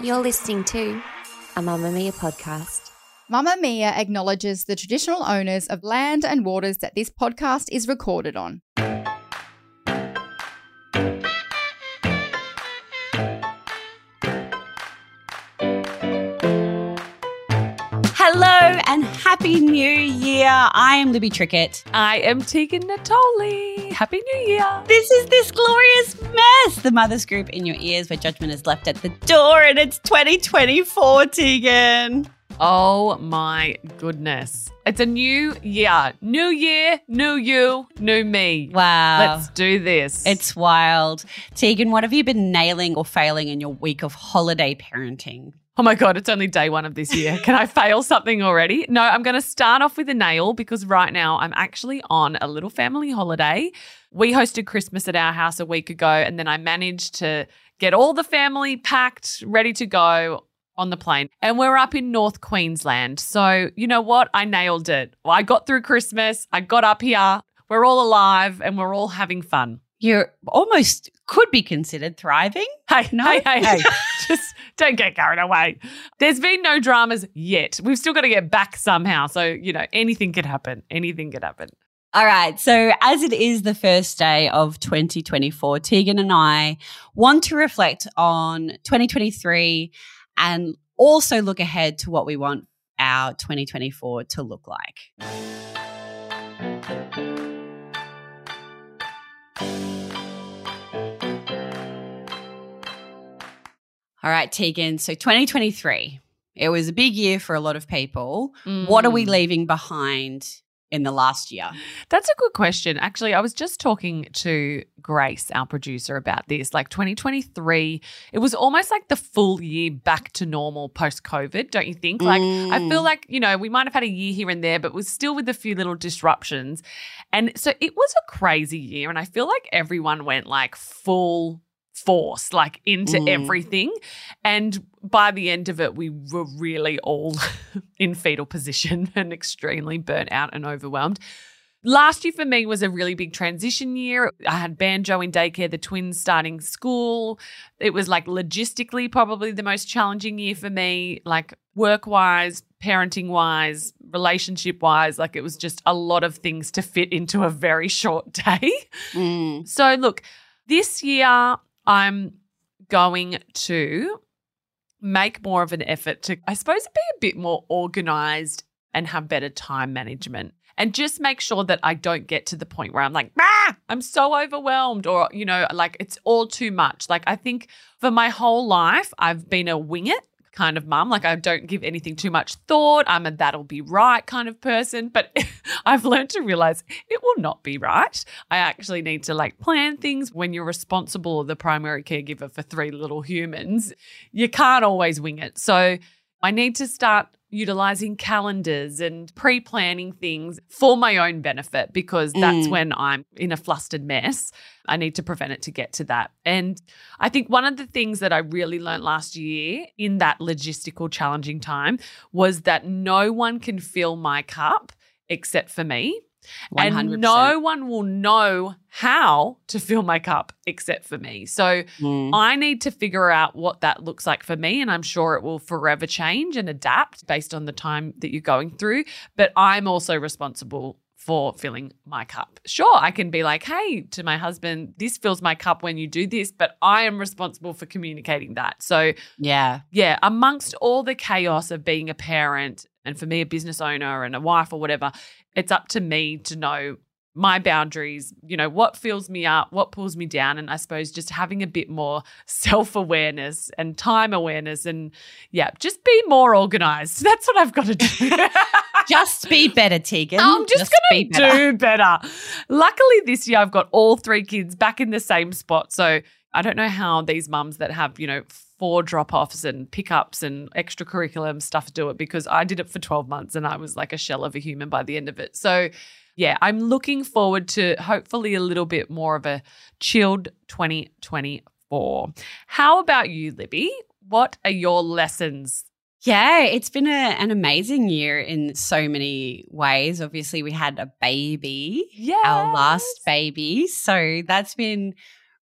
You're listening to a Mamamia podcast. Mamamia acknowledges the traditional owners of land and waters that this podcast is recorded on. Hello and happy new year. I am Libby Trickett. I am Tegan Natoli. Happy New Year. This is this glorious mess, the Mothers Group in your ears where judgment is left at the door and it's 2024, Tegan. Oh my goodness. It's a new year. New year, new you, new me. Wow. Let's do this. It's wild. Tegan, what have you been nailing or failing in your week of holiday parenting? Oh my God, it's only day one of this year. Can I fail something already? No, I'm going to start off with a nail because right now I'm actually on a little family holiday. We hosted Christmas at our house a week ago, and then I managed to get all the family packed, ready to go on the plane. And we're up in North Queensland. So, you know what? I nailed it. I got through Christmas, I got up here, we're all alive, and we're all having fun. You're almost could be considered thriving. Hey, No? hey, hey, hey. Just don't get carried away. There's been no dramas yet. We've still got to get back somehow. So, you know, anything could happen. Anything could happen. All right. So, as it is the first day of 2024, Tegan and I want to reflect on 2023 and also look ahead to what we want our 2024 to look like. All right, Tegan. So 2023, it was a big year for a lot of people. What are we Mm. leaving behind in the last year? That's a good question. Actually, I was just talking to Grace, our producer, about this. Like 2023, it was almost like the full year back to normal post COVID, don't you think? Like, I feel Mm. like, you know, we might have had a year here and there, but was still with a few little disruptions. And so it was a crazy year. And I feel like everyone went like full force, like into Mm. everything. And by the end of it, we were really all in fetal position and extremely burnt out and overwhelmed. Last year for me was a really big transition year. I had Banjo in daycare, the twins starting school. It was like logistically probably the most challenging year for me, like work wise, parenting wise, relationship wise. Like it was just a lot of things to fit into a very short day. Mm. So, look, this year I'm going to make more of an effort to, I suppose, be a bit more organized and have better time management. And just make sure that I don't get to the point where I'm like, ah, I'm so overwhelmed, or, you know, like it's all too much. Like, I think for my whole life, I've been a wing it kind of mum. Like, I don't give anything too much thought. I'm a that'll be right kind of person. But I've learned to realize it will not be right. I actually need to like plan things when you're responsible or the primary caregiver for three little humans. You can't always wing it. So I need to start utilizing calendars and pre planning things for my own benefit because that's Mm. when I'm in a flustered mess. I need to prevent it to get to that. And I think one of the things that I really learned last year in that logistical challenging time was that no one can fill my cup except for me. 100%. And no one will know how to fill my cup except for me. So Mm. I need to figure out what that looks like for me. And I'm sure it will forever change and adapt based on the time that you're going through. But I'm also responsible for filling my cup. Sure, I can be like, hey, to my husband, this fills my cup when you do this, but I am responsible for communicating that. So Yeah. yeah, amongst all the chaos of being a parent and for me, a business owner and a wife or whatever, it's up to me to know my boundaries, you know, what fills me up, what pulls me down. And I suppose just having a bit more self awareness and time awareness and yeah, just be more organized. That's what I've got to do. just be better, Tegan. I'm just, going to be do better. Luckily, this year I've got all three kids back in the same spot. So I don't know how these mums that have, you know, four drop offs and pickups and extracurricular stuff do it because I did it for 12 months and I was like a shell of a human by the end of it. So, yeah, I'm looking forward to hopefully a little bit more of a chilled 2024. How about you, Libby? What are your lessons yeah, it's been a, an amazing year in so many ways. Obviously, we had a baby, yes. our last baby. So that's been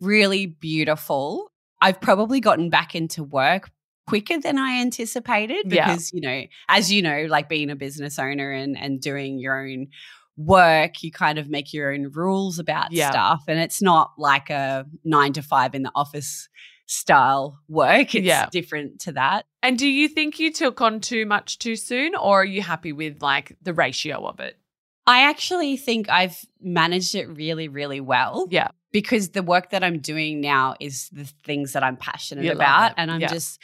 really beautiful. I've probably gotten back into work quicker than I anticipated because, yeah. you know, as you know, like being a business owner and, and doing your own work, you kind of make your own rules about yeah. stuff. And it's not like a nine to five in the office style work. It's yeah. different to that. And do you think you took on too much too soon or are you happy with like the ratio of it? I actually think I've managed it really, really well. Yeah. Because the work that I'm doing now is the things that I'm passionate you about. And I'm yeah. just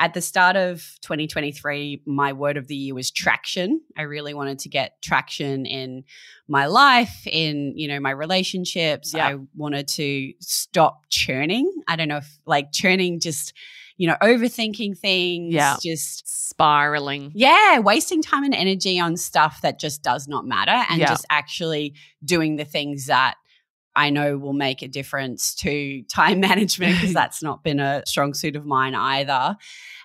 at the start of 2023, my word of the year was traction. I really wanted to get traction in my life, in, you know, my relationships. Yeah. I wanted to stop churning. I don't know if like churning just you know, overthinking things, yeah. just spiraling. Yeah, wasting time and energy on stuff that just does not matter and yeah. just actually doing the things that I know will make a difference to time management because that's not been a strong suit of mine either.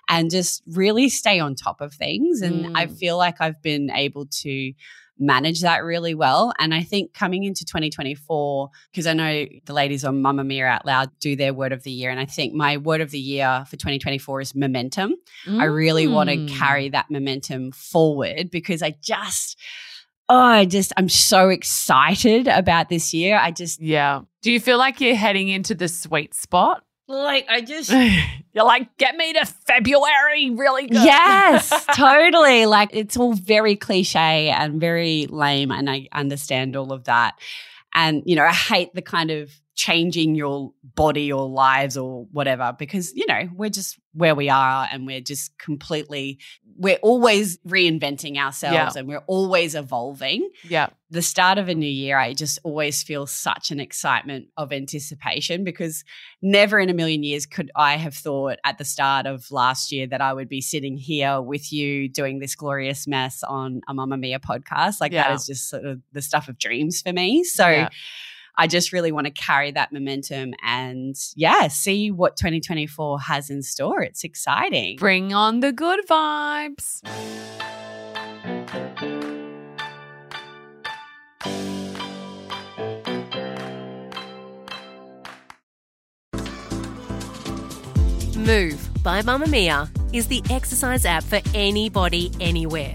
And just really stay on top of things. And mm. I feel like I've been able to manage that really well. And I think coming into 2024, because I know the ladies on Mamamia Out Loud do their word of the year. And I think my word of the year for 2024 is momentum. Mm. I really want to mm. carry that momentum forward because I just, oh, I just, I'm so excited about this year. I just, yeah. Do you feel like you're heading into the sweet spot? Like I just You're like, get me to February really good. Yes, totally. Like it's all very cliche and very lame and I understand all of that. And you know, I hate the kind of changing your body or lives or whatever because you know we're just where we are and we're just completely we're always reinventing ourselves yeah. and we're always evolving. Yeah. The start of a new year i just always feel such an excitement of anticipation because never in a million years could i have thought at the start of last year that i would be sitting here with you doing this glorious mess on a Mamamia podcast. Like yeah. that is just sort of the stuff of dreams for me. So yeah I just really want to carry that momentum and yeah, see what 2024 has in store. It's exciting. Bring on the good vibes. Move by Mamamia is the exercise app for anybody, anywhere.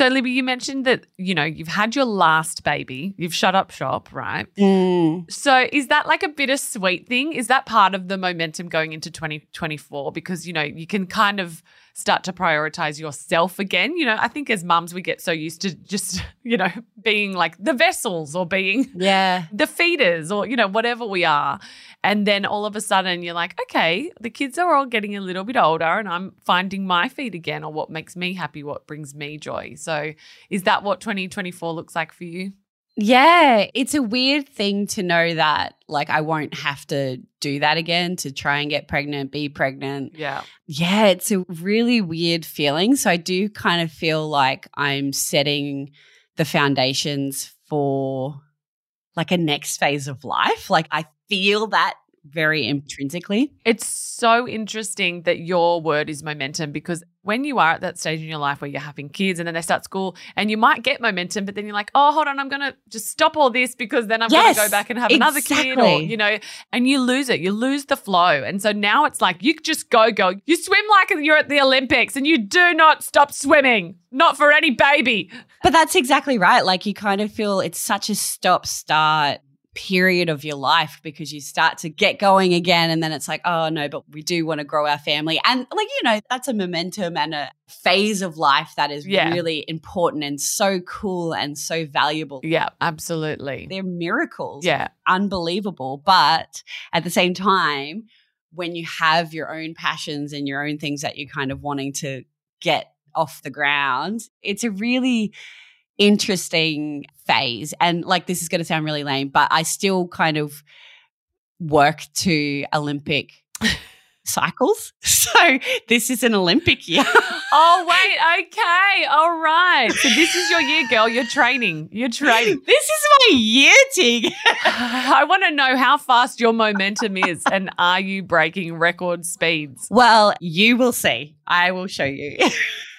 So, Libby, you mentioned that, you know, you've had your last baby, you've shut up shop, right? Mm. So, is that like a bittersweet thing? Is that part of the momentum going into 2024? Because, you know, you can kind of start to prioritize yourself again. You know, I think as mums, we get so used to just, you know, being like the vessels or being yeah. the feeders or, you know, whatever we are. And then all of a sudden you're like, okay, the kids are all getting a little bit older and I'm finding my feet again or what makes me happy, what brings me joy. So is that what 2024 looks like for you? Yeah, it's a weird thing to know that like I won't have to do that again to try and get pregnant, be pregnant. Yeah. Yeah, it's a really weird feeling. So I do kind of feel like I'm setting the foundations for like a next phase of life. Like I feel that very intrinsically. It's so interesting that your word is momentum because when you are at that stage in your life where you're having kids and then they start school and you might get momentum, but then you're like, oh, hold on, I'm going to just stop all this because then I'm Yes, going to go back and have another kid or, you know, and you lose it. You lose the flow. And so now it's like you just go, go. You swim like you're at the Olympics and you do not stop swimming, not for any baby. But that's exactly right. Like you kind of feel it's such a stop start period of your life because you start to get going again and then it's like oh no but we do want to grow our family and like you know that's a momentum and a phase of life that is Yeah. really important and so cool and so valuable Yeah, absolutely. they're miracles Yeah. unbelievable but at the same time when you have your own passions and your own things that you're kind of wanting to get off the ground it's a really interesting phase and like this is going to sound really lame but i still kind of work to olympic cycles so this is an olympic year Oh, wait. Okay. All right. So this is your year, girl. You're training. You're training. this is my year tig I want to know how fast your momentum is and are you breaking record speeds? well you will see i will show you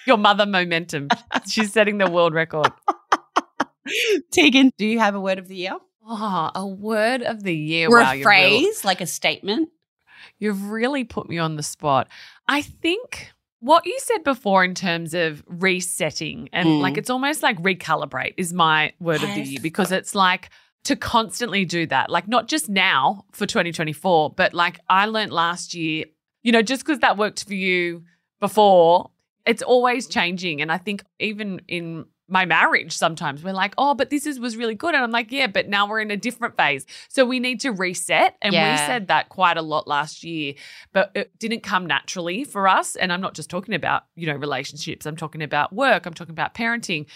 Your mother momentum. She's setting the world record. tegan do you have a word of the year Oh, a word of the year. or wow, a you've really- phrase like a statement You've really put me on the spot. I think what you said before in terms of resetting and Mm. like it's almost like recalibrate is my word of the year because it's like to constantly do that. Like not just now for 2024, but like I learned last year, you know, just because that worked for you before, it's always changing. And I think even in my marriage sometimes we're like oh but this is was really good. And i'm like yeah but now we're in a different phase. So we need to reset. And we said that quite a lot last year but it didn't come naturally for us. And i'm not just talking about you know relationships. I'm talking about work. I'm talking about parenting.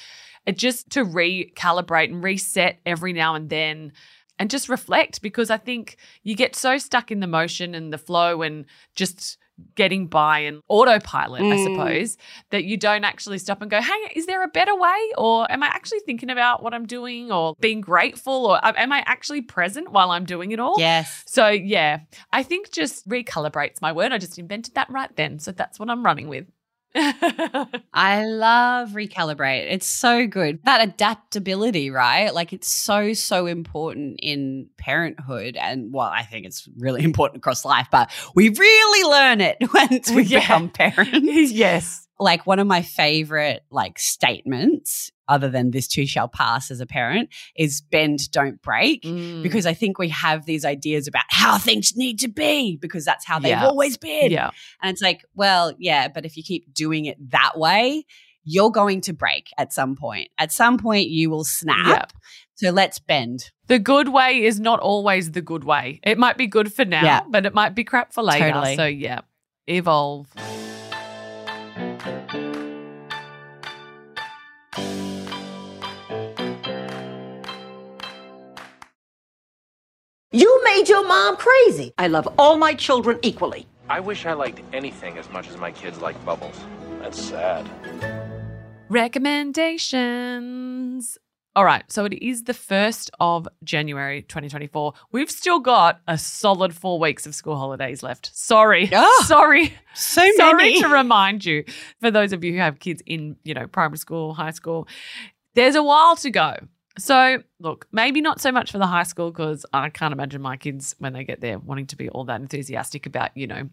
It just to recalibrate and reset every now and then and just reflect because i think you get so stuck in the motion and the flow and just getting by and autopilot i Mm. suppose that you don't actually stop and go hang on, is there a better way or am i actually thinking about what i'm doing or being grateful or am i actually present while i'm doing it all yes so yeah, I think just recalibrates my word. I just invented that right then. So that's what I'm running with. I love recalibrate. It's so good. That adaptability, right? Like it's so, so important in parenthood. And well, I think it's really important across life, but we really learn it once we Yeah. become parents. yes. like one of my favorite like statements, other than this too shall pass as a parent, is bend, don't break. Mm. Because I think we have these ideas about how things need to be because that's how they've always been. yeah. And it's like, well, yeah, but if you keep doing it that way, you're going to break at some point. At some point, you will snap. Yeah. So let's bend. The good way is not always the good way. It might be good for now, Yeah. but it might be crap for later. Totally. So yeah, evolve. You made your mom crazy. I love all my children equally. I wish I liked anything as much as my kids like bubbles. That's sad. Recommendations. All right, so it is the 1st of January 2024. We've still got a solid four weeks of school holidays left. Sorry. Ah, Sorry. So Sorry many. to remind you, for those of you who have kids in, you know, primary school, high school, there's a while to go. So, look, maybe not so much for the high school because I can't imagine my kids when they get there wanting to be all that enthusiastic about, you know,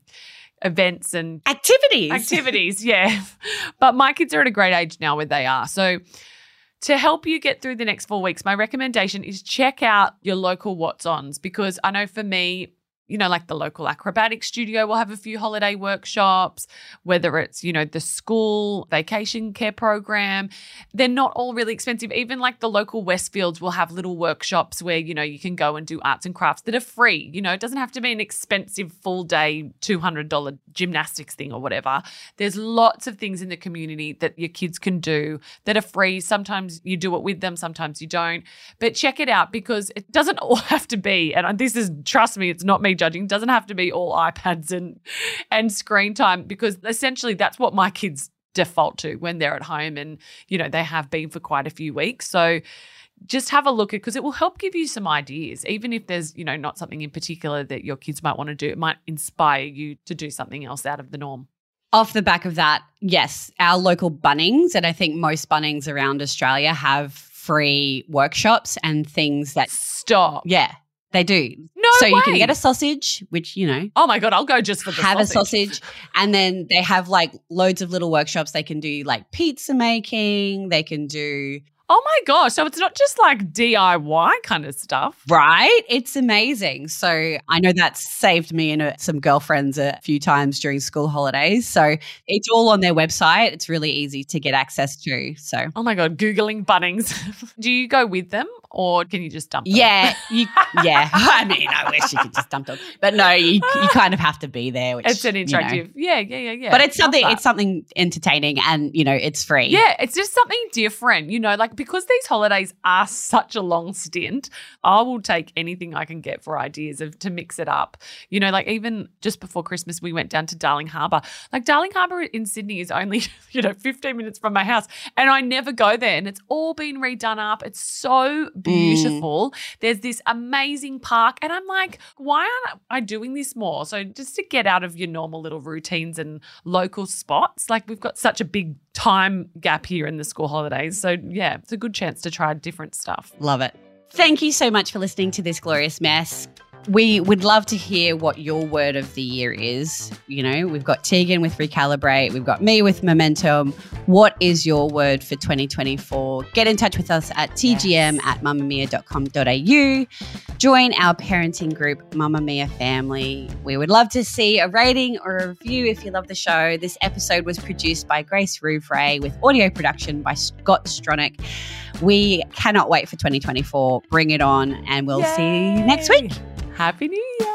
events and Activities. activities. Yeah. But my kids are at a great age now where they are. So, to help you get through the next four weeks, my recommendation is check out your local What's Ons because I know for me, you know, like the local acrobatic studio will have a few holiday workshops, whether it's, you know, the school vacation care program. They're not all really expensive. Even like the local Westfields will have little workshops where, you know, you can go and do arts and crafts that are free. You know, it doesn't have to be an expensive full day $200 gymnastics thing or whatever. There's lots of things in the community that your kids can do that are free. Sometimes you do it with them, sometimes you don't. But check it out because it doesn't all have to be, and this is, trust me, it's not me judging, it doesn't have to be all iPads and, and screen time because essentially that's what my kids default to when they're at home and, you know, they have been for quite a few weeks. So, just have a look at because it will help give you some ideas. Even if there's, you know, not something in particular that your kids might want to do, it might inspire you to do something else out of the norm. Off the back of that, yes, our local Bunnings, and I think most Bunnings around Australia have free workshops and things that Stop. yeah, they do. No so you can way. get a sausage, which you know, Oh my god, I'll go just for the have a sausage, and then they have like loads of little workshops. They can do like pizza making. They can do Oh my gosh. So it's not just like DIY kind of stuff. right. It's amazing. So I know that saved me and uh, some girlfriends a few times during school holidays. So it's all on their website. It's really easy to get access to. So Oh my god, googling Bunnings. Do you go with them or can you just dump them? Yeah, you, yeah. I mean, I wish you could just dump them, but no, you you kind of have to be there. Which It's an you know. interactive. Yeah, yeah, yeah, yeah. but it's something. It's something entertaining, and you know, it's free. Yeah, it's just something different, you know, like because these holidays are such a long stint, I will take anything I can get for ideas of to mix it up. You know, like even just before Christmas we went down to Darling Harbour. Like Darling Harbour in Sydney is only, you know, 15 minutes from my house and I never go there and it's all been redone up. It's so Mm. beautiful. There's this amazing park and I'm like, why aren't I doing this more? So just to get out of your normal little routines and local spots, like we've got such a big time gap here in the school holidays. So yeah, it's a good chance to try different stuff. Love it. Thank you so much for listening to this glorious mess. We would love to hear what your word of the year is. You know, we've got Tegan with Recalibrate, we've got me with Momentum. What is your word for 2024? Get in touch with us at tgm at mamamia.com.au. Join our parenting group, Mamamia Family. We would love to see a rating or a review if you love the show. This episode was produced by Grace Rouvray with audio production by Scott Stronach. We cannot wait for 2024. Bring it on, and we'll see you next week. Happy New Year.